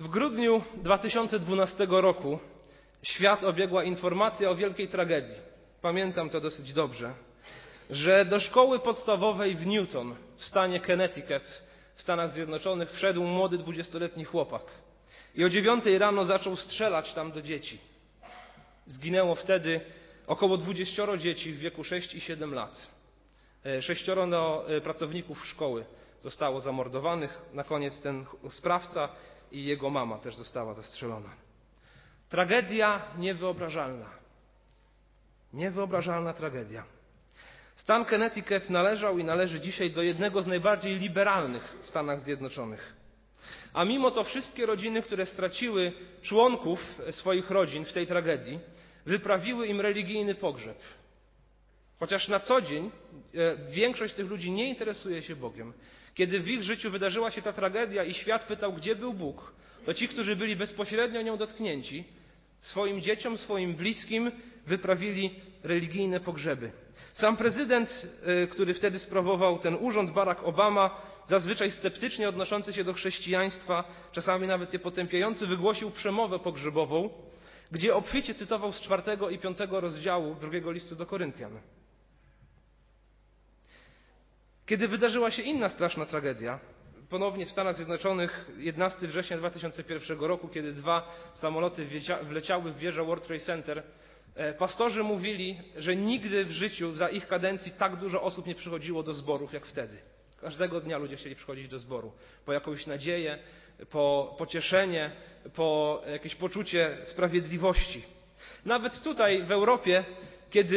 W grudniu 2012 roku świat obiegła informacja o wielkiej tragedii. Pamiętam to dosyć dobrze, że do szkoły podstawowej w Newton w stanie Connecticut w Stanach Zjednoczonych wszedł młody dwudziestoletni chłopak i o dziewiątej rano zaczął strzelać tam do dzieci. Zginęło wtedy około dwudziestoro dzieci w wieku 6 i 7 lat. E, sześcioro no, e, pracowników szkoły zostało zamordowanych. Na koniec ten sprawca i jego mama też została zastrzelona. Tragedia niewyobrażalna. Niewyobrażalna tragedia. Stan Connecticut należał i należy dzisiaj do jednego z najbardziej liberalnych w Stanach Zjednoczonych. A mimo to wszystkie rodziny, które straciły członków swoich rodzin w tej tragedii, wyprawiły im religijny pogrzeb. Chociaż na co dzień e, większość tych ludzi nie interesuje się Bogiem. Kiedy w ich życiu wydarzyła się ta tragedia i świat pytał, gdzie był Bóg, to ci, którzy byli bezpośrednio nią dotknięci, swoim dzieciom, swoim bliskim wyprawili religijne pogrzeby. Sam prezydent, e, który wtedy sprawował ten urząd, Barack Obama, zazwyczaj sceptycznie odnoszący się do chrześcijaństwa, czasami nawet je potępiający, wygłosił przemowę pogrzebową, gdzie obficie cytował z czwartego i piątego rozdziału drugiego listu do Koryntian. Kiedy wydarzyła się inna straszna tragedia, ponownie w Stanach Zjednoczonych 11 września 2001 roku, kiedy dwa samoloty wleciały w wieżę World Trade Center, e, pastorzy mówili, że nigdy w życiu za ich kadencji tak dużo osób nie przychodziło do zborów jak wtedy. Każdego dnia ludzie chcieli przychodzić do zboru po jakąś nadzieję, po pocieszenie, po jakieś poczucie sprawiedliwości. Nawet tutaj w Europie, kiedy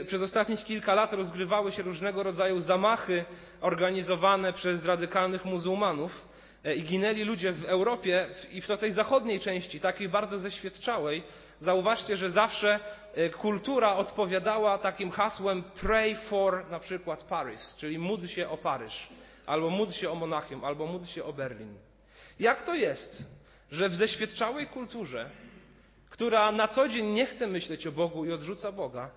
y, przez ostatnich kilka lat rozgrywały się różnego rodzaju zamachy organizowane przez radykalnych muzułmanów e, i ginęli ludzie w Europie i w tej zachodniej części, takiej bardzo zeświadczałej, zauważcie, że zawsze e, kultura odpowiadała takim hasłem pray for na przykład Paris, czyli módl się o Paryż, albo módl się o Monachium, albo módl się o Berlin. Jak to jest, że w zeświadczałej kulturze, która na co dzień nie chce myśleć o Bogu i odrzuca Boga,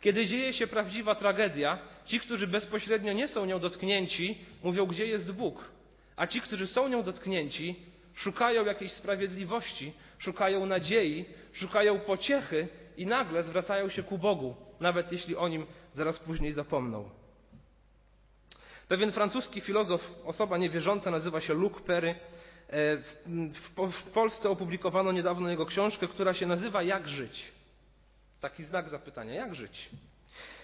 kiedy dzieje się prawdziwa tragedia, ci, którzy bezpośrednio nie są nią dotknięci, mówią, gdzie jest Bóg, a ci, którzy są nią dotknięci, szukają jakiejś sprawiedliwości, szukają nadziei, szukają pociechy i nagle zwracają się ku Bogu, nawet jeśli o nim zaraz później zapomną. Pewien francuski filozof, osoba niewierząca, nazywa się Luc Perry. E, w Polsce opublikowano niedawno jego książkę, która się nazywa Jak żyć. Taki znak zapytania, jak żyć?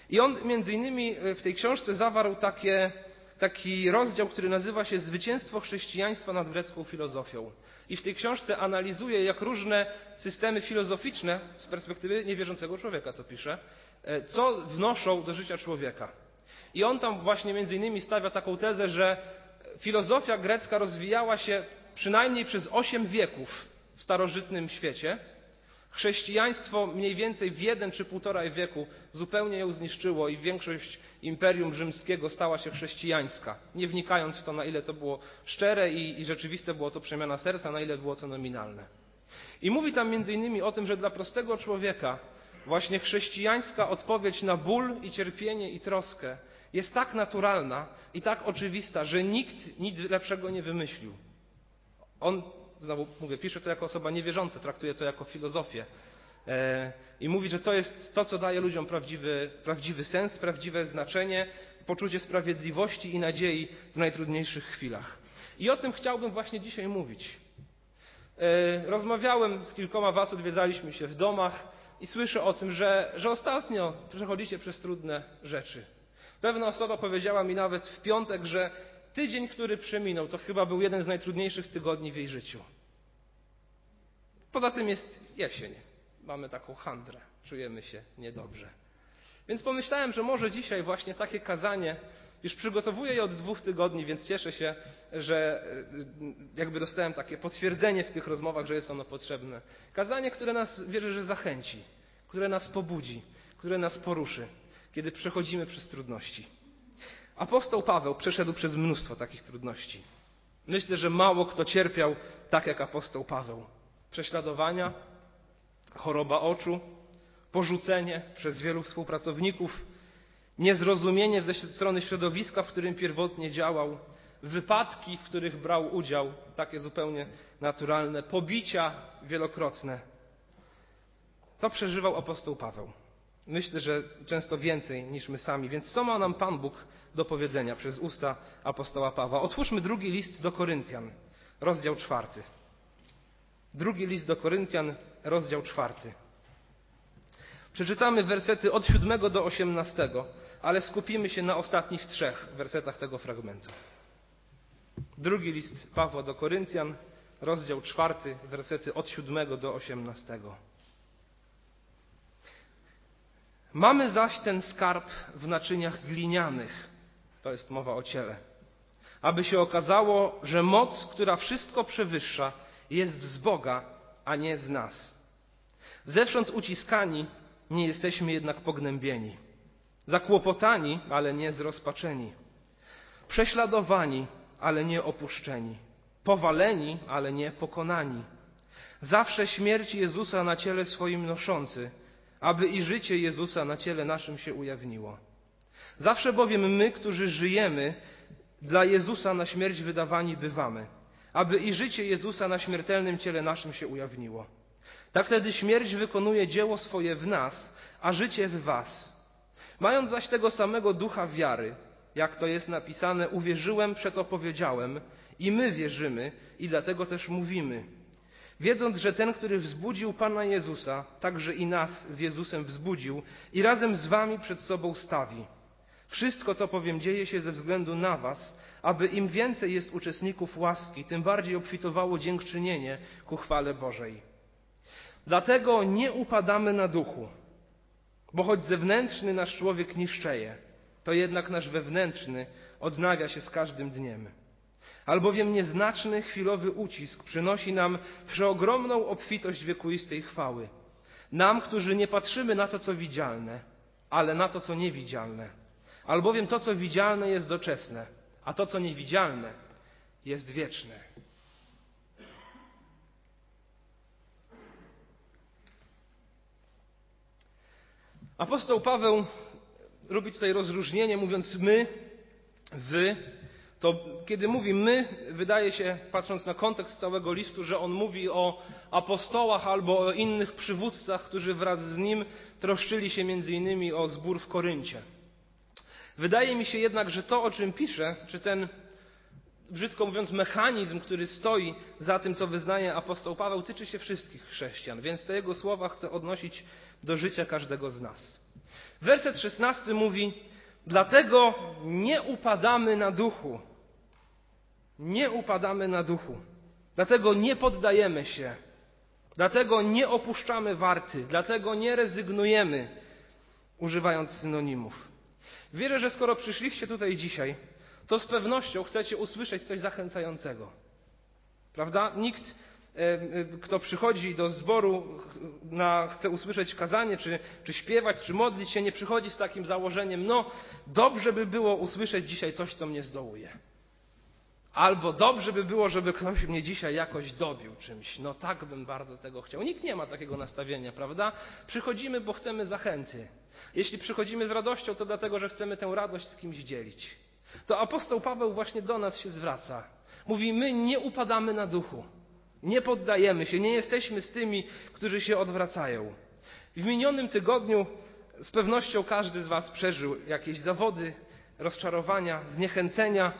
I on między innymi e, w tej książce zawarł takie, taki rozdział, który nazywa się Zwycięstwo chrześcijaństwa nad grecką filozofią. I w tej książce analizuje, jak różne systemy filozoficzne, z perspektywy niewierzącego człowieka to pisze, e, co wnoszą do życia człowieka. I on tam właśnie między innymi stawia taką tezę, że filozofia grecka rozwijała się przynajmniej przez osiem wieków w starożytnym świecie. Chrześcijaństwo mniej więcej w jeden czy półtora wieku zupełnie ją zniszczyło i większość imperium rzymskiego stała się chrześcijańska, nie wnikając w to, na ile to było szczere i, i rzeczywiste było to przemiana serca, na ile było to nominalne. I mówi tam między innymi o tym, że dla prostego człowieka właśnie chrześcijańska odpowiedź na ból i cierpienie i troskę jest tak naturalna i tak oczywista, że nikt nic lepszego nie wymyślił. On, znowu mówię, pisze to jako osoba niewierząca, traktuje to jako filozofię. E, I mówi, że to jest to, co daje ludziom prawdziwy, prawdziwy sens, prawdziwe znaczenie, poczucie sprawiedliwości i nadziei w najtrudniejszych chwilach. I o tym chciałbym właśnie dzisiaj mówić. E, rozmawiałem z kilkoma Was, odwiedzaliśmy się w domach i słyszę o tym, że, że ostatnio przechodzicie przez trudne rzeczy. Pewna osoba powiedziała mi nawet w piątek, że tydzień, który przeminął, to chyba był jeden z najtrudniejszych tygodni w jej życiu. Poza tym jest jesień. Mamy taką handrę. Czujemy się niedobrze. Więc pomyślałem, że może dzisiaj właśnie takie kazanie, już przygotowuję je od dwóch tygodni, więc cieszę się, że e, jakby dostałem takie potwierdzenie w tych rozmowach, że jest ono potrzebne. Kazanie, które nas, wierzę, że zachęci, które nas pobudzi, które nas poruszy kiedy przechodzimy przez trudności. Apostoł Paweł przeszedł przez mnóstwo takich trudności. Myślę, że mało kto cierpiał tak jak apostoł Paweł. Prześladowania, choroba oczu, porzucenie przez wielu współpracowników, niezrozumienie ze strony środowiska, w którym pierwotnie działał, wypadki, w których brał udział, takie zupełnie naturalne, pobicia wielokrotne. To przeżywał apostoł Paweł. Myślę, że często więcej niż my sami. Więc co ma nam Pan Bóg do powiedzenia przez usta apostoła Pawła? Otwórzmy drugi list do Koryntian, rozdział czwarty. Drugi list do Koryntian, rozdział czwarty. Przeczytamy wersety od siódmego do osiemnastego, ale skupimy się na ostatnich trzech wersetach tego fragmentu. Drugi list Pawła do Koryntian, rozdział czwarty, wersety od siódmego do osiemnastego. Mamy zaś ten skarb w naczyniach glinianych, to jest mowa o ciele, aby się okazało, że moc, która wszystko przewyższa, jest z Boga, a nie z nas. Zewsząd uciskani, nie jesteśmy jednak pognębieni. Zakłopotani, ale nie zrozpaczeni. Prześladowani, ale nie opuszczeni. Powaleni, ale nie pokonani. Zawsze śmierć Jezusa na ciele swoim noszący, aby i życie Jezusa na ciele naszym się ujawniło. Zawsze bowiem my, którzy żyjemy, dla Jezusa na śmierć wydawani bywamy, aby i życie Jezusa na śmiertelnym ciele naszym się ujawniło. Tak wtedy śmierć wykonuje dzieło swoje w nas, a życie w was. Mając zaś tego samego ducha wiary, jak to jest napisane, uwierzyłem, przeto powiedziałem, i my wierzymy, i dlatego też mówimy. Wiedząc, że ten, który wzbudził Pana Jezusa, także i nas z Jezusem wzbudził i razem z wami przed sobą stawi. Wszystko, co powiem, dzieje się ze względu na was, aby im więcej jest uczestników łaski, tym bardziej obfitowało dziękczynienie ku chwale Bożej. Dlatego nie upadamy na duchu, bo choć zewnętrzny nasz człowiek niszczeje, to jednak nasz wewnętrzny odnawia się z każdym dniem. Albowiem nieznaczny, chwilowy ucisk przynosi nam przeogromną obfitość wiekuistej chwały. Nam, którzy nie patrzymy na to, co widzialne, ale na to, co niewidzialne. Albowiem to, co widzialne, jest doczesne, a to, co niewidzialne, jest wieczne. Apostoł Paweł robi tutaj rozróżnienie, mówiąc my, wy, to kiedy mówi my, wydaje się, patrząc na kontekst całego listu, że on mówi o apostołach albo o innych przywódcach, którzy wraz z nim troszczyli się między innymi o zbór w Koryncie. Wydaje mi się jednak, że to, o czym pisze, czy ten, brzydko mówiąc, mechanizm, który stoi za tym, co wyznaje apostoł Paweł, tyczy się wszystkich chrześcijan, więc te jego słowa chcę odnosić do życia każdego z nas. Werset szesnasty mówi, dlatego nie upadamy na duchu. Nie upadamy na duchu. Dlatego nie poddajemy się. Dlatego nie opuszczamy warty. Dlatego nie rezygnujemy, używając synonimów. Wierzę, że skoro przyszliście tutaj dzisiaj, to z pewnością chcecie usłyszeć coś zachęcającego. Prawda? Nikt E, e, kto przychodzi do zboru, na, chce usłyszeć kazanie, czy, czy śpiewać, czy modlić się, nie przychodzi z takim założeniem, no dobrze by było usłyszeć dzisiaj coś, co mnie zdołuje. Albo dobrze by było, żeby ktoś mnie dzisiaj jakoś dobił czymś. No tak bym bardzo tego chciał. Nikt nie ma takiego nastawienia, prawda? Przychodzimy, bo chcemy zachęty. Jeśli przychodzimy z radością, to dlatego, że chcemy tę radość z kimś dzielić. To apostoł Paweł właśnie do nas się zwraca. Mówi, my nie upadamy na duchu. Nie poddajemy się, nie jesteśmy z tymi, którzy się odwracają. W minionym tygodniu z pewnością każdy z Was przeżył jakieś zawody, rozczarowania, zniechęcenia,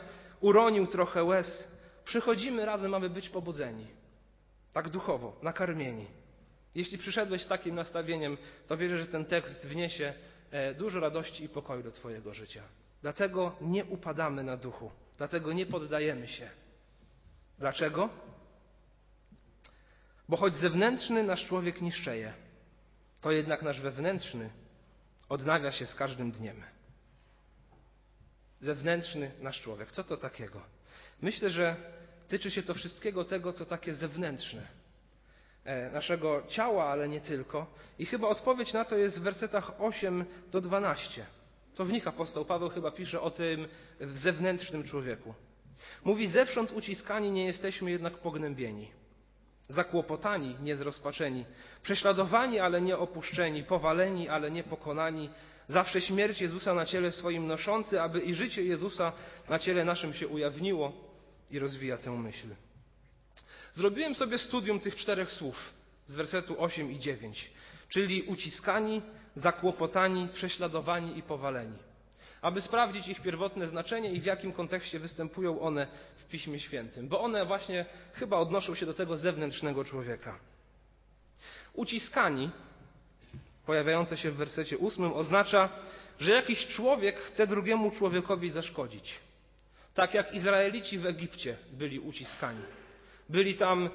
uronił trochę łez. Przychodzimy razem, aby być pobudzeni. Tak duchowo, nakarmieni. Jeśli przyszedłeś z takim nastawieniem, to wierzę, że ten tekst wniesie e, dużo radości i pokoju do Twojego życia. Dlatego nie upadamy na duchu, dlatego nie poddajemy się. Dlaczego? Bo choć zewnętrzny nasz człowiek niszczeje, to jednak nasz wewnętrzny odnawia się z każdym dniem. Zewnętrzny nasz człowiek. Co to takiego? Myślę, że tyczy się to wszystkiego tego, co takie zewnętrzne. E, naszego ciała, ale nie tylko. I chyba odpowiedź na to jest w wersetach 8 do 12. To w nich apostoł Paweł chyba pisze o tym w zewnętrznym człowieku. Mówi, zewsząd uciskani nie jesteśmy jednak pognębieni zakłopotani, nie zrozpaczeni, prześladowani, ale nie opuszczeni, powaleni, ale nie pokonani, zawsze śmierć Jezusa na ciele swoim noszący, aby i życie Jezusa na ciele naszym się ujawniło. i rozwija tę myśl. Zrobiłem sobie studium tych czterech słów z wersetu 8 i 9, czyli uciskani, zakłopotani, prześladowani i powaleni, aby sprawdzić ich pierwotne znaczenie i w jakim kontekście występują one w Piśmie Świętym, bo one właśnie chyba odnoszą się do tego zewnętrznego człowieka. Uciskani, pojawiające się w wersecie 8, oznacza, że jakiś człowiek chce drugiemu człowiekowi zaszkodzić. Tak jak Izraelici w Egipcie byli uciskani. Byli tam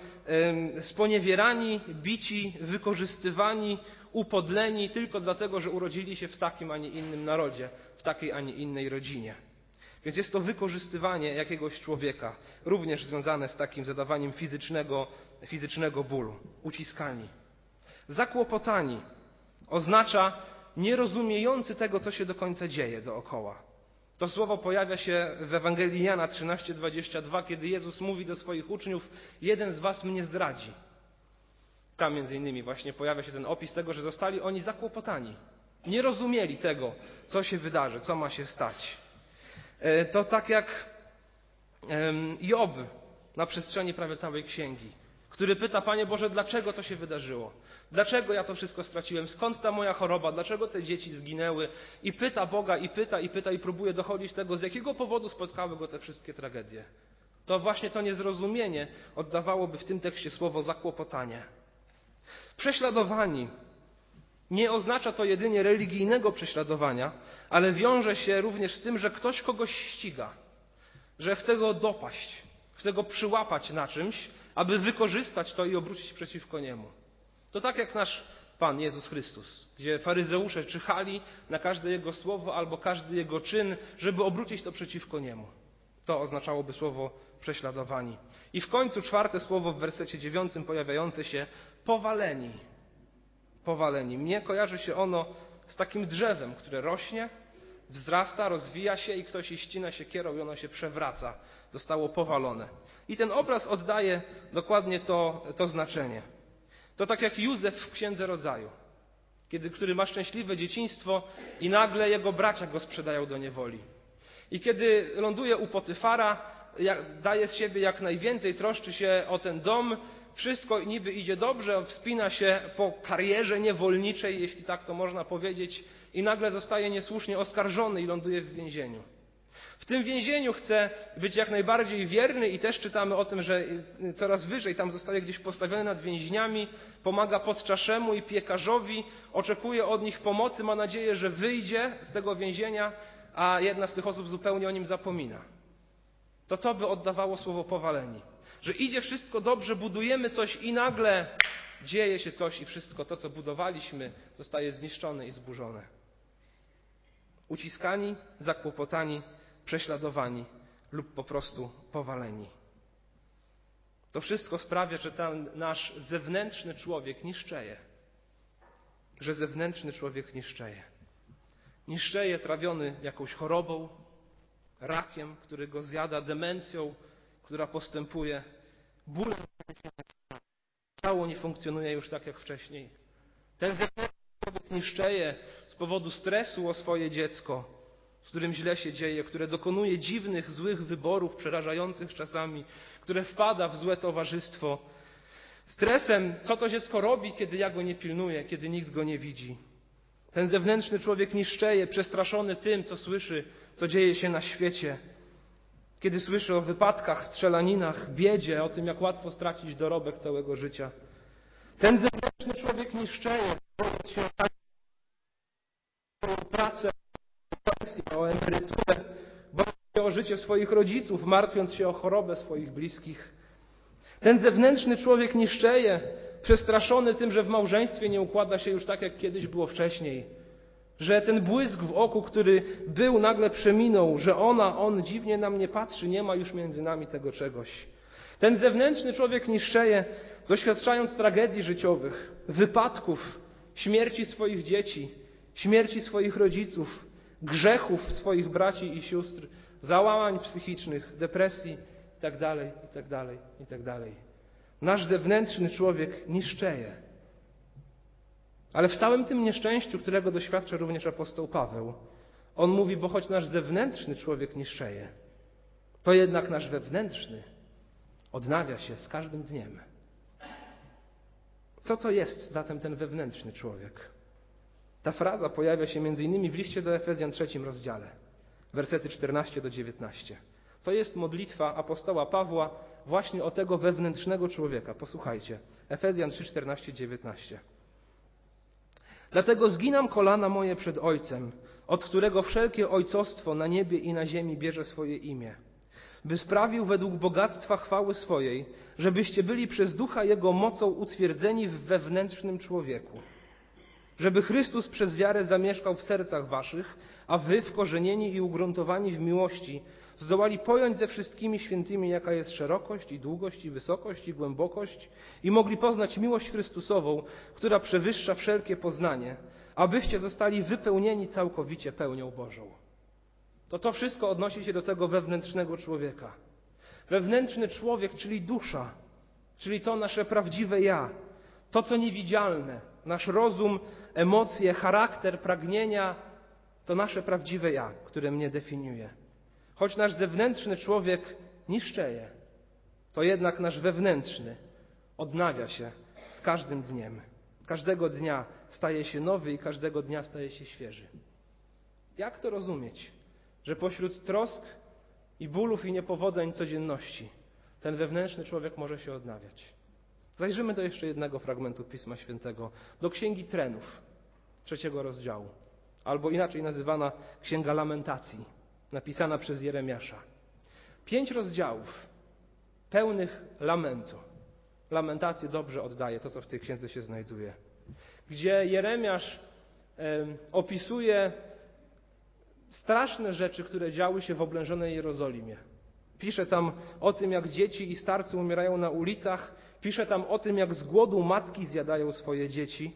sponiewierani, bici, wykorzystywani, upodleni tylko dlatego, że urodzili się w takim, a nie innym narodzie, w takiej, a nie innej rodzinie. Więc jest to wykorzystywanie jakiegoś człowieka, również związane z takim zadawaniem fizycznego, fizycznego bólu, uciskani. Zakłopotani oznacza nierozumiejący tego, co się do końca dzieje dookoła. To słowo pojawia się w Ewangelii Jana 13:22, kiedy Jezus mówi do swoich uczniów: Jeden z was mnie zdradzi. Tam między innymi właśnie pojawia się ten opis tego, że zostali oni zakłopotani. Nie rozumieli tego, co się wydarzy, co ma się stać. E, to tak jak Job na przestrzeni prawie całej księgi, który pyta: Panie Boże, dlaczego to się wydarzyło? Dlaczego ja to wszystko straciłem? Skąd ta moja choroba? Dlaczego te dzieci zginęły? I pyta Boga, i pyta, i pyta, i próbuje dochodzić tego, z jakiego powodu spotkały go te wszystkie tragedie. To właśnie to niezrozumienie oddawałoby w tym tekście słowo zakłopotanie. Prześladowani nie oznacza to jedynie religijnego prześladowania, ale wiąże się również z tym, że ktoś kogoś ściga, że chce go dopaść, chce go przyłapać na czymś, aby wykorzystać to i obrócić przeciwko niemu. To tak jak nasz Pan Jezus Chrystus, gdzie faryzeusze czyhali na każde Jego słowo albo każdy Jego czyn, żeby obrócić to przeciwko Niemu. To oznaczałoby słowo prześladowani. I w końcu czwarte słowo w wersecie dziewiątym pojawiające się powaleni. Powaleni. Mnie kojarzy się ono z takim drzewem, które rośnie, wzrasta, rozwija się i ktoś ścina się kierą i ono się przewraca. Zostało powalone. I ten obraz oddaje dokładnie to, to znaczenie. To tak jak Józef w Księdze Rodzaju, kiedy, który ma szczęśliwe dzieciństwo i nagle jego bracia go sprzedają do niewoli. I kiedy ląduje u Potyfara, daje z siebie jak najwięcej, troszczy się o ten dom, wszystko niby idzie dobrze, wspina się po karierze niewolniczej, jeśli tak to można powiedzieć, i nagle zostaje niesłusznie oskarżony i ląduje w więzieniu. W tym więzieniu chce być jak najbardziej wierny i też czytamy o tym, że coraz wyżej tam zostaje gdzieś postawiony nad więźniami, pomaga podczaszemu i piekarzowi, oczekuje od nich pomocy, ma nadzieję, że wyjdzie z tego więzienia, a jedna z tych osób zupełnie o nim zapomina. To to by oddawało słowo powaleni. Że idzie wszystko dobrze, budujemy coś i nagle dzieje się coś i wszystko to, co budowaliśmy, zostaje zniszczone i zburzone. Uciskani, zakłopotani, prześladowani lub po prostu powaleni. To wszystko sprawia, że ten nasz zewnętrzny człowiek niszczeje. Że zewnętrzny człowiek niszczeje. Niszczeje trawiony jakąś chorobą, rakiem, który go zjada, demencją, która postępuje, bólem. Ciało nie funkcjonuje już tak jak wcześniej. Ten zewnętrzny człowiek niszczeje z powodu stresu o swoje dziecko, z którym źle się dzieje, które dokonuje dziwnych, złych wyborów, przerażających czasami, które wpada w złe towarzystwo. Stresem, co to dziecko robi, kiedy ja go nie pilnuję, kiedy nikt go nie widzi. Ten zewnętrzny człowiek niszczeje, przestraszony tym, co słyszy, co dzieje się na świecie. Kiedy słyszy o wypadkach, strzelaninach, biedzie, o tym, jak łatwo stracić dorobek całego życia. Ten zewnętrzny człowiek niszczeje, bojąc się pracę, o emeryturę, bojąc się o życie swoich rodziców, martwiąc się o chorobę swoich bliskich. Ten zewnętrzny człowiek niszczeje, przestraszony tym, że w małżeństwie nie układa się już tak, jak kiedyś było wcześniej. Że ten błysk w oku, który był, nagle przeminął, że ona, on dziwnie na mnie patrzy, nie ma już między nami tego czegoś. Ten zewnętrzny człowiek niszczeje, doświadczając tragedii życiowych, wypadków, śmierci swoich dzieci, śmierci swoich rodziców, grzechów swoich braci i sióstr, załamań psychicznych, depresji itd., itd., itd. Nasz zewnętrzny człowiek niszczeje. Ale w całym tym nieszczęściu, którego doświadcza również apostoł Paweł, on mówi, bo choć nasz zewnętrzny człowiek niszczeje, To jednak nasz wewnętrzny odnawia się z każdym dniem. Co to jest zatem ten wewnętrzny człowiek? Ta fraza pojawia się m.in. w liście do Efezjan trzecim rozdziale, wersety 14 do 19. To jest modlitwa apostoła Pawła właśnie o tego wewnętrznego człowieka. Posłuchajcie. Efezjan 3, 14, 19. Dlatego zginam kolana moje przed Ojcem, od którego wszelkie ojcostwo na niebie i na ziemi bierze swoje imię, by sprawił według bogactwa chwały swojej, żebyście byli przez ducha Jego mocą utwierdzeni w wewnętrznym człowieku żeby Chrystus przez wiarę zamieszkał w sercach waszych, a wy, wkorzenieni i ugruntowani w miłości, zdołali pojąć ze wszystkimi świętymi, jaka jest szerokość i długość i wysokość i głębokość i mogli poznać miłość Chrystusową, która przewyższa wszelkie poznanie, abyście zostali wypełnieni całkowicie pełnią Bożą. To to wszystko odnosi się do tego wewnętrznego człowieka. Wewnętrzny człowiek, czyli dusza, czyli to nasze prawdziwe ja, to co niewidzialne, nasz rozum, emocje, charakter, pragnienia, to nasze prawdziwe ja, które mnie definiuje. Choć nasz zewnętrzny człowiek niszczeje, to jednak nasz wewnętrzny odnawia się z każdym dniem. Każdego dnia staje się nowy i każdego dnia staje się świeży. Jak to rozumieć, że pośród trosk i bólów i niepowodzeń codzienności ten wewnętrzny człowiek może się odnawiać? Zajrzymy do jeszcze jednego fragmentu Pisma Świętego, do Księgi Trenów, trzeciego rozdziału, albo inaczej nazywana Księga Lamentacji napisana przez Jeremiasza. Pięć rozdziałów pełnych lamentu. Lamentację dobrze oddaje to, co w tej księdze się znajduje. Gdzie Jeremiasz opisuje straszne rzeczy, które działy się w oblężonej Jerozolimie. Pisze tam o tym, jak dzieci i starcy umierają na ulicach. Pisze tam o tym, jak z głodu matki zjadają swoje dzieci.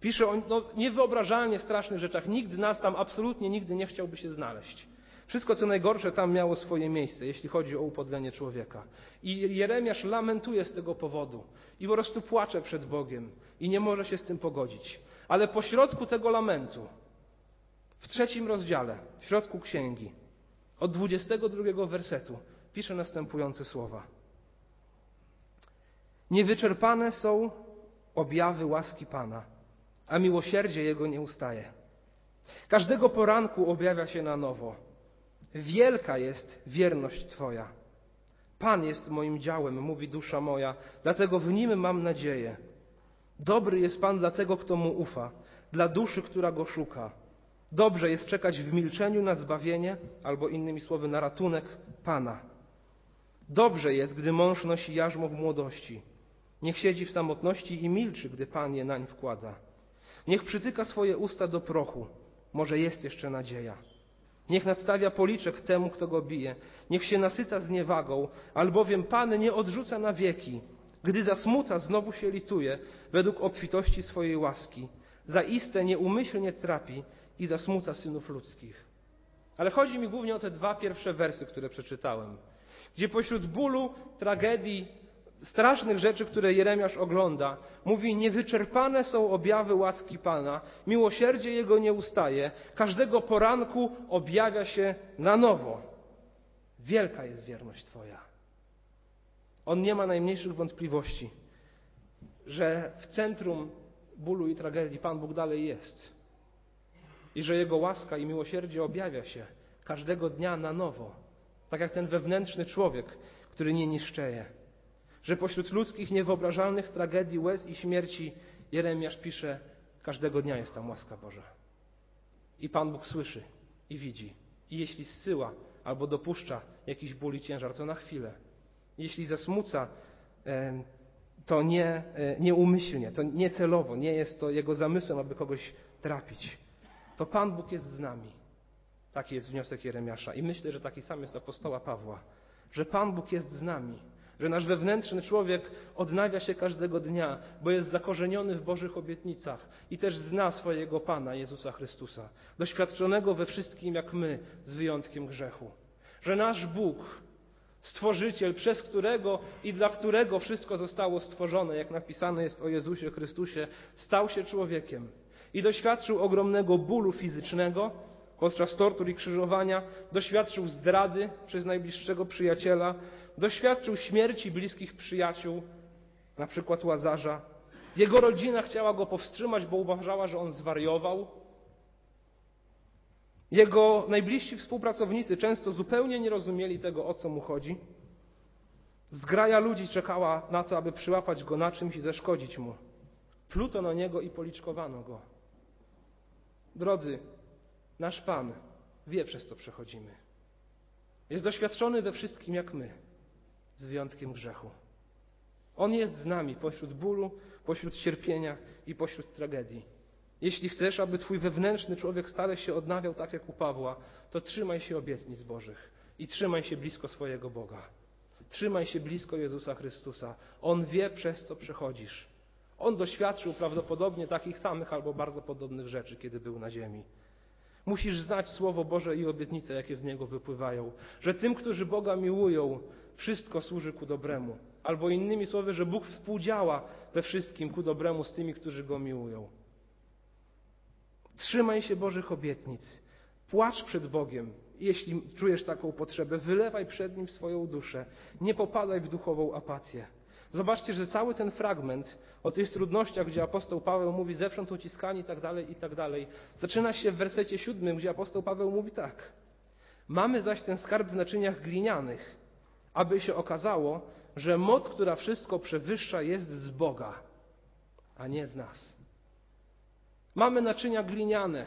Pisze o no, niewyobrażalnie strasznych rzeczach. Nikt z nas tam absolutnie nigdy nie chciałby się znaleźć. Wszystko, co najgorsze, tam miało swoje miejsce, jeśli chodzi o upodlenie człowieka. I Jeremiasz lamentuje z tego powodu i po prostu płacze przed Bogiem i nie może się z tym pogodzić. Ale po środku tego lamentu, w trzecim rozdziale, w środku księgi, od 22 wersetu, pisze następujące słowa. Niewyczerpane są objawy łaski Pana, a miłosierdzie Jego nie ustaje. Każdego poranku objawia się na nowo. Wielka jest wierność Twoja. Pan jest moim działem, mówi dusza moja, dlatego w nim mam nadzieję. Dobry jest Pan dla tego, kto mu ufa, dla duszy, która go szuka. Dobrze jest czekać w milczeniu na zbawienie, albo innymi słowy na ratunek Pana. Dobrze jest, gdy mąż nosi jarzmo w młodości. Niech siedzi w samotności i milczy, gdy Pan je nań wkłada. Niech przytyka swoje usta do prochu, może jest jeszcze nadzieja. Niech nadstawia policzek temu, kto go bije. Niech się nasyca zniewagą, albowiem Pan nie odrzuca na wieki. Gdy zasmuca, znowu się lituje, według obfitości swojej łaski. Zaiste nieumyślnie trapi i zasmuca synów ludzkich. Ale chodzi mi głównie o te dwa pierwsze wersy, które przeczytałem, gdzie pośród bólu, tragedii, strasznych rzeczy, które Jeremiasz ogląda. Mówi, niewyczerpane są objawy łaski Pana, miłosierdzie Jego nie ustaje, każdego poranku objawia się na nowo. Wielka jest wierność Twoja. On nie ma najmniejszych wątpliwości, że w centrum bólu i tragedii Pan Bóg dalej jest. I że Jego łaska i miłosierdzie objawia się każdego dnia na nowo. Tak jak ten wewnętrzny człowiek, który nie niszczeje że pośród ludzkich niewyobrażalnych tragedii, łez i śmierci Jeremiasz pisze, każdego dnia jest tam łaska Boża. I Pan Bóg słyszy i widzi. I jeśli zsyła albo dopuszcza jakiś ból i ciężar, to na chwilę. Jeśli zasmuca, to nie, e, nieumyślnie, to niecelowo, nie jest to jego zamysłem, aby kogoś trapić. To Pan Bóg jest z nami. Taki jest wniosek Jeremiasza. I myślę, że taki sam jest apostoła Pawła, że Pan Bóg jest z nami że nasz wewnętrzny człowiek odnawia się każdego dnia, bo jest zakorzeniony w Bożych obietnicach i też zna swojego Pana, Jezusa Chrystusa, doświadczonego we wszystkim jak my, z wyjątkiem grzechu. Że nasz Bóg, Stworzyciel, przez którego i dla którego wszystko zostało stworzone, jak napisane jest o Jezusie Chrystusie, stał się człowiekiem i doświadczył ogromnego bólu fizycznego, podczas tortur i krzyżowania, doświadczył zdrady przez najbliższego przyjaciela, doświadczył śmierci bliskich przyjaciół, na przykład Łazarza. Jego rodzina chciała go powstrzymać, bo uważała, że on zwariował. Jego najbliżsi współpracownicy często zupełnie nie rozumieli tego, o co mu chodzi. Zgraja ludzi czekała na to, aby przyłapać go na czymś i zeszkodzić mu. Pluto na niego i policzkowano go. Drodzy, nasz Pan wie, przez co przechodzimy. Jest doświadczony we wszystkim jak my, z wyjątkiem grzechu. On jest z nami pośród bólu, pośród cierpienia i pośród tragedii. Jeśli chcesz, aby Twój wewnętrzny człowiek stale się odnawiał tak jak u Pawła, to trzymaj się obietnic Bożych i trzymaj się blisko swojego Boga. Trzymaj się blisko Jezusa Chrystusa. On wie, przez co przechodzisz. On doświadczył prawdopodobnie takich samych albo bardzo podobnych rzeczy, kiedy był na ziemi. Musisz znać Słowo Boże i obietnice, jakie z niego wypływają, że tym, którzy Boga miłują, wszystko służy ku dobremu. Albo innymi słowy, że Bóg współdziała we wszystkim ku dobremu z tymi, którzy Go miłują. Trzymaj się Bożych obietnic. Płacz przed Bogiem, jeśli czujesz taką potrzebę. Wylewaj przed Nim swoją duszę. Nie popadaj w duchową apatię. Zobaczcie, że cały ten fragment o tych trudnościach, gdzie apostoł Paweł mówi zewsząd uciskani i tak dalej, i tak dalej, zaczyna się w wersecie siódmym, gdzie apostoł Paweł mówi tak. Mamy zaś ten skarb w naczyniach glinianych, aby się okazało, że moc, która wszystko przewyższa, jest z Boga, a nie z nas. Mamy naczynia gliniane,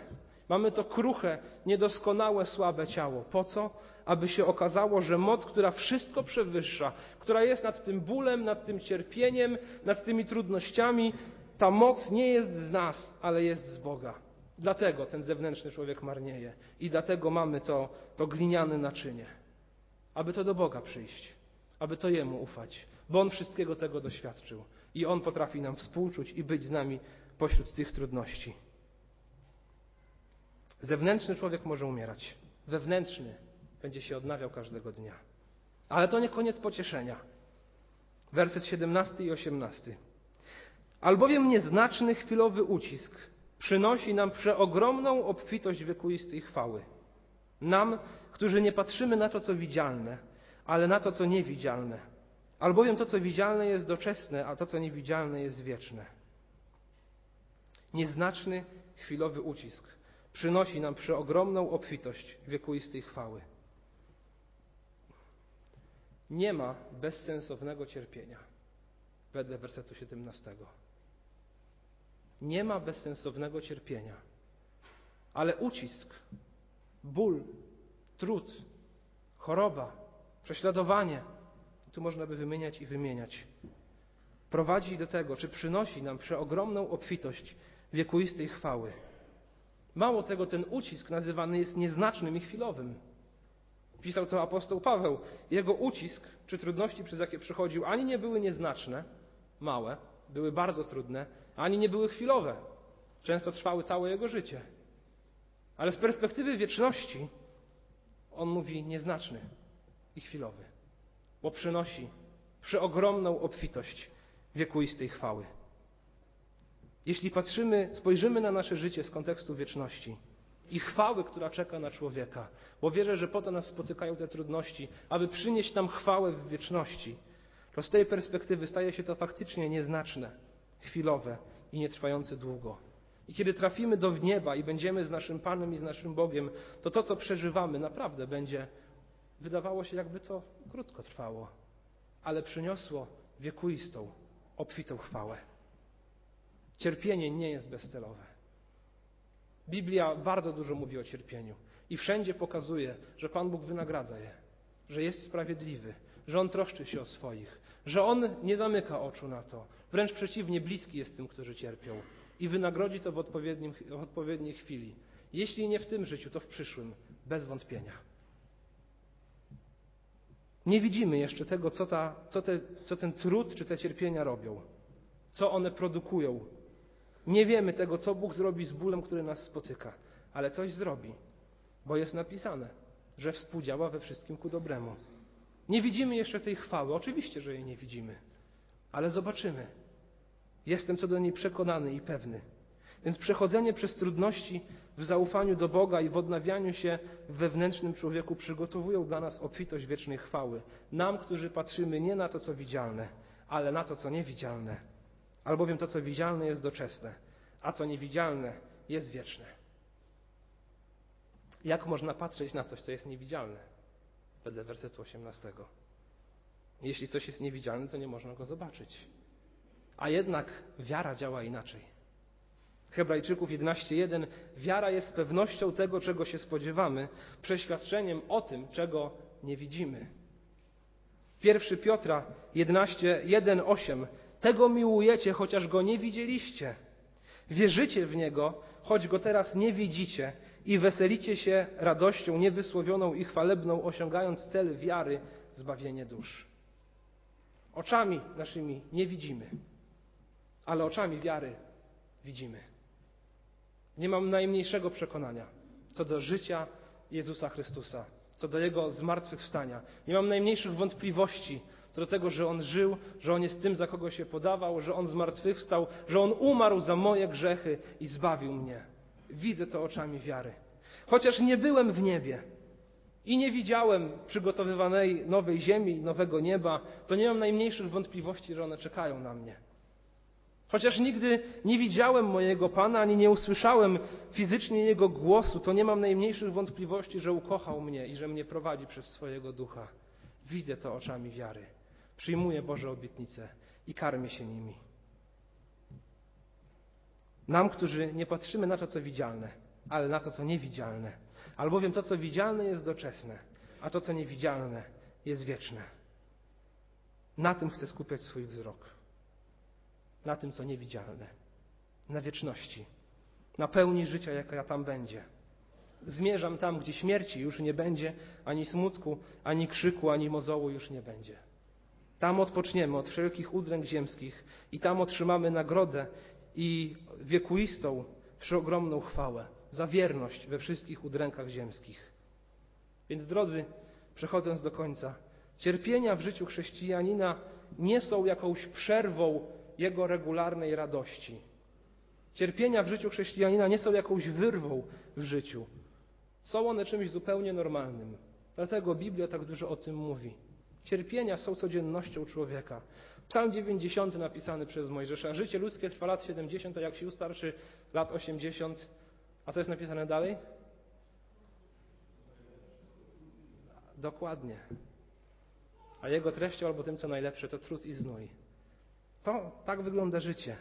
mamy to kruche, niedoskonałe, słabe ciało. Po co? Aby się okazało, że moc, która wszystko przewyższa, która jest nad tym bólem, nad tym cierpieniem, nad tymi trudnościami, ta moc nie jest z nas, ale jest z Boga. Dlatego ten zewnętrzny człowiek marnieje i dlatego mamy to, to gliniane naczynie. Aby to do Boga przyjść, aby to Jemu ufać, bo On wszystkiego tego doświadczył i On potrafi nam współczuć i być z nami pośród tych trudności. Zewnętrzny człowiek może umierać, wewnętrzny będzie się odnawiał każdego dnia. Ale to nie koniec pocieszenia. Werset 17 i 18. Albowiem nieznaczny chwilowy ucisk przynosi nam przeogromną obfitość wiekuistej chwały. Nam, którzy nie patrzymy na to, co widzialne, ale na to, co niewidzialne. Albowiem to, co widzialne, jest doczesne, a to, co niewidzialne, jest wieczne. Nieznaczny chwilowy ucisk przynosi nam przeogromną obfitość wiekuistej chwały. Nie ma bezsensownego cierpienia, wedle wersetu 17. Nie ma bezsensownego cierpienia, ale ucisk, ból, trud, choroba, prześladowanie, tu można by wymieniać i wymieniać, prowadzi do tego, czy przynosi nam przeogromną obfitość wiekuistej chwały. Mało tego, ten ucisk nazywany jest nieznacznym i chwilowym. Pisał to apostoł Paweł. Jego ucisk czy trudności, przez jakie przechodził, ani nie były nieznaczne, małe, były bardzo trudne, ani nie były chwilowe. Często trwały całe jego życie. Ale z perspektywy wieczności on mówi nieznaczny i chwilowy, bo przynosi przeogromną obfitość wiekuistej chwały. Jeśli patrzymy, spojrzymy na nasze życie z kontekstu wieczności i chwały, która czeka na człowieka, bo wierzę, że po to nas spotykają te trudności, aby przynieść nam chwałę w wieczności, to z tej perspektywy staje się to faktycznie nieznaczne, chwilowe i nietrwające długo. I kiedy trafimy do nieba i będziemy z naszym Panem i z naszym Bogiem, to to, co przeżywamy, naprawdę będzie wydawało się, jakby to krótko trwało, ale przyniosło wiekuistą, obfitą chwałę. Cierpienie nie jest bezcelowe. Biblia bardzo dużo mówi o cierpieniu i wszędzie pokazuje, że Pan Bóg wynagradza je, że jest sprawiedliwy, że On troszczy się o swoich, że On nie zamyka oczu na to. Wręcz przeciwnie, bliski jest tym, którzy cierpią i wynagrodzi to w, w odpowiedniej chwili. Jeśli nie w tym życiu, to w przyszłym, bez wątpienia. Nie widzimy jeszcze tego, co, ta, co, te, co ten trud czy te cierpienia robią, co one produkują nie wiemy tego, co Bóg zrobi z bólem, który nas spotyka, ale coś zrobi, bo jest napisane, że współdziała we wszystkim ku dobremu. Nie widzimy jeszcze tej chwały, oczywiście, że jej nie widzimy, ale zobaczymy. Jestem co do niej przekonany i pewny. Więc przechodzenie przez trudności w zaufaniu do Boga i w odnawianiu się w wewnętrznym człowieku przygotowują dla nas obfitość wiecznej chwały. Nam, którzy patrzymy nie na to, co widzialne, ale na to, co niewidzialne. Albowiem to, co widzialne, jest doczesne, a co niewidzialne, jest wieczne. Jak można patrzeć na coś, co jest niewidzialne? Wedle wersetu 18. Jeśli coś jest niewidzialne, to nie można go zobaczyć. A jednak wiara działa inaczej. Hebrajczyków 11:1 Wiara jest pewnością tego, czego się spodziewamy, przeświadczeniem o tym, czego nie widzimy. 1 Piotra 11:1-8 Tego miłujecie, chociaż go nie widzieliście. Wierzycie w niego, choć go teraz nie widzicie i weselicie się radością niewysłowioną i chwalebną, osiągając cel wiary, zbawienie dusz. Oczami naszymi nie widzimy, ale oczami wiary widzimy. Nie mam najmniejszego przekonania co do życia Jezusa Chrystusa, co do Jego zmartwychwstania. Nie mam najmniejszych wątpliwości co do tego, że On żył, że On jest tym, za kogo się podawał, że On zmartwychwstał, że On umarł za moje grzechy i zbawił mnie. Widzę to oczami wiary. Chociaż nie byłem w niebie i nie widziałem przygotowywanej nowej ziemi, nowego nieba, to nie mam najmniejszych wątpliwości, że one czekają na mnie. Chociaż nigdy nie widziałem mojego Pana, ani nie usłyszałem fizycznie Jego głosu, to nie mam najmniejszych wątpliwości, że ukochał mnie i że mnie prowadzi przez swojego ducha. Widzę to oczami wiary. Przyjmuję Boże obietnice i karmię się nimi. Nam, którzy nie patrzymy na to, co widzialne, ale na to, co niewidzialne. Albowiem to, co widzialne, jest doczesne, a to, co niewidzialne, jest wieczne. Na tym chcę skupiać swój wzrok na tym, co niewidzialne, na wieczności, na pełni życia, jaka tam będzie. Zmierzam tam, gdzie śmierci już nie będzie, ani smutku, ani krzyku, ani mozołu już nie będzie. Tam odpoczniemy od wszelkich udręk ziemskich i tam otrzymamy nagrodę i wiekuistą, przeogromną chwałę za wierność we wszystkich udrękach ziemskich. Więc drodzy, przechodząc do końca, cierpienia w życiu chrześcijanina nie są jakąś przerwą jego regularnej radości. Cierpienia w życiu chrześcijanina nie są jakąś wyrwą w życiu. Są one czymś zupełnie normalnym. Dlatego Biblia tak dużo o tym mówi. Cierpienia są codziennością człowieka. Psalm 90 napisany przez Mojżesza. Życie ludzkie trwa lat 70, a jak się ustarczy lat 80. A co jest napisane dalej? Dokładnie. A jego treścią albo tym, co najlepsze, to trud i znój. To tak wygląda życie.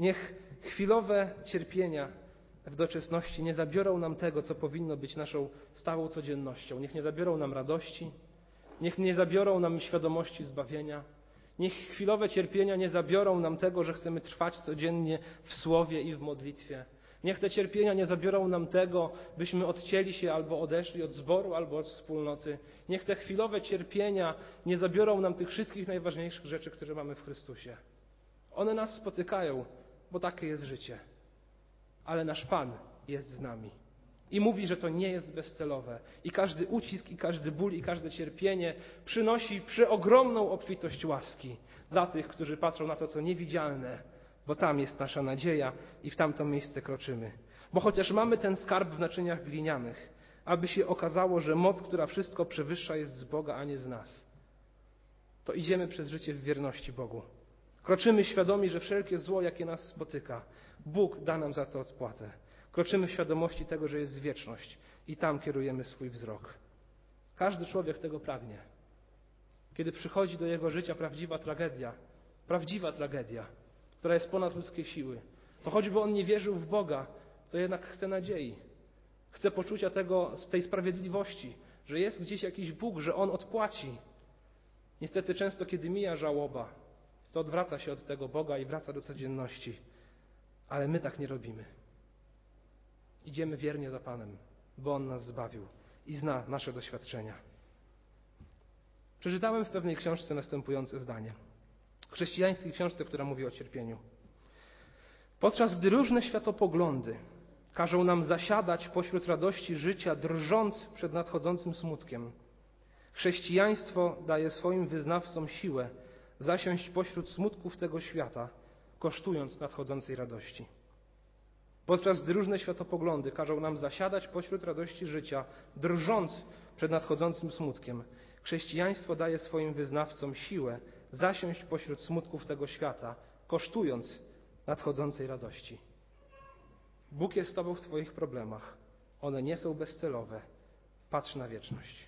Niech chwilowe cierpienia w doczesności nie zabiorą nam tego, co powinno być naszą stałą codziennością. Niech nie zabiorą nam radości, niech nie zabiorą nam świadomości zbawienia. Niech chwilowe cierpienia nie zabiorą nam tego, że chcemy trwać codziennie w słowie i w modlitwie. Niech te cierpienia nie zabiorą nam tego, byśmy odcięli się albo odeszli od zboru, albo od wspólnoty. Niech te chwilowe cierpienia nie zabiorą nam tych wszystkich najważniejszych rzeczy, które mamy w Chrystusie. One nas spotykają, bo takie jest życie. Ale nasz Pan jest z nami. I mówi, że to nie jest bezcelowe. I każdy ucisk, i każdy ból, i każde cierpienie przynosi przeogromną obfitość łaski dla tych, którzy patrzą na to, co niewidzialne, bo tam jest nasza nadzieja i w tamto miejsce kroczymy. Bo chociaż mamy ten skarb w naczyniach glinianych, aby się okazało, że moc, która wszystko przewyższa, jest z Boga, a nie z nas, to idziemy przez życie w wierności Bogu. Kroczymy świadomi, że wszelkie zło, jakie nas spotyka, Bóg da nam za to odpłatę. Kroczymy w świadomości tego, że jest wieczność i tam kierujemy swój wzrok. Każdy człowiek tego pragnie. Kiedy przychodzi do jego życia prawdziwa tragedia, prawdziwa tragedia, która jest ponad ludzkie siły, to choćby on nie wierzył w Boga, to jednak chce nadziei. Chce poczucia tego, tej sprawiedliwości, że jest gdzieś jakiś Bóg, że On odpłaci. Niestety często, kiedy mija żałoba, to odwraca się od tego Boga i wraca do codzienności. Ale my tak nie robimy. Idziemy wiernie za Panem, bo On nas zbawił i zna nasze doświadczenia. Przeczytałem w pewnej książce następujące zdanie. Chrześcijańskiej książce, która mówi o cierpieniu. Podczas gdy różne światopoglądy każą nam zasiadać pośród radości życia, drżąc przed nadchodzącym smutkiem, chrześcijaństwo daje swoim wyznawcom siłę, zasiąść pośród smutków tego świata, kosztując nadchodzącej radości. Podczas gdy różne światopoglądy każą nam zasiadać pośród radości życia, drżąc przed nadchodzącym smutkiem, chrześcijaństwo daje swoim wyznawcom siłę zasiąść pośród smutków tego świata, kosztując nadchodzącej radości. Bóg jest z Tobą w Twoich problemach. One nie są bezcelowe. Patrz na wieczność.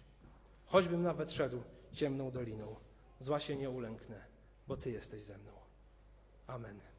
Choćbym nawet szedł ciemną doliną, zła się nie ulęknę, bo Ty jesteś ze mną. Amen.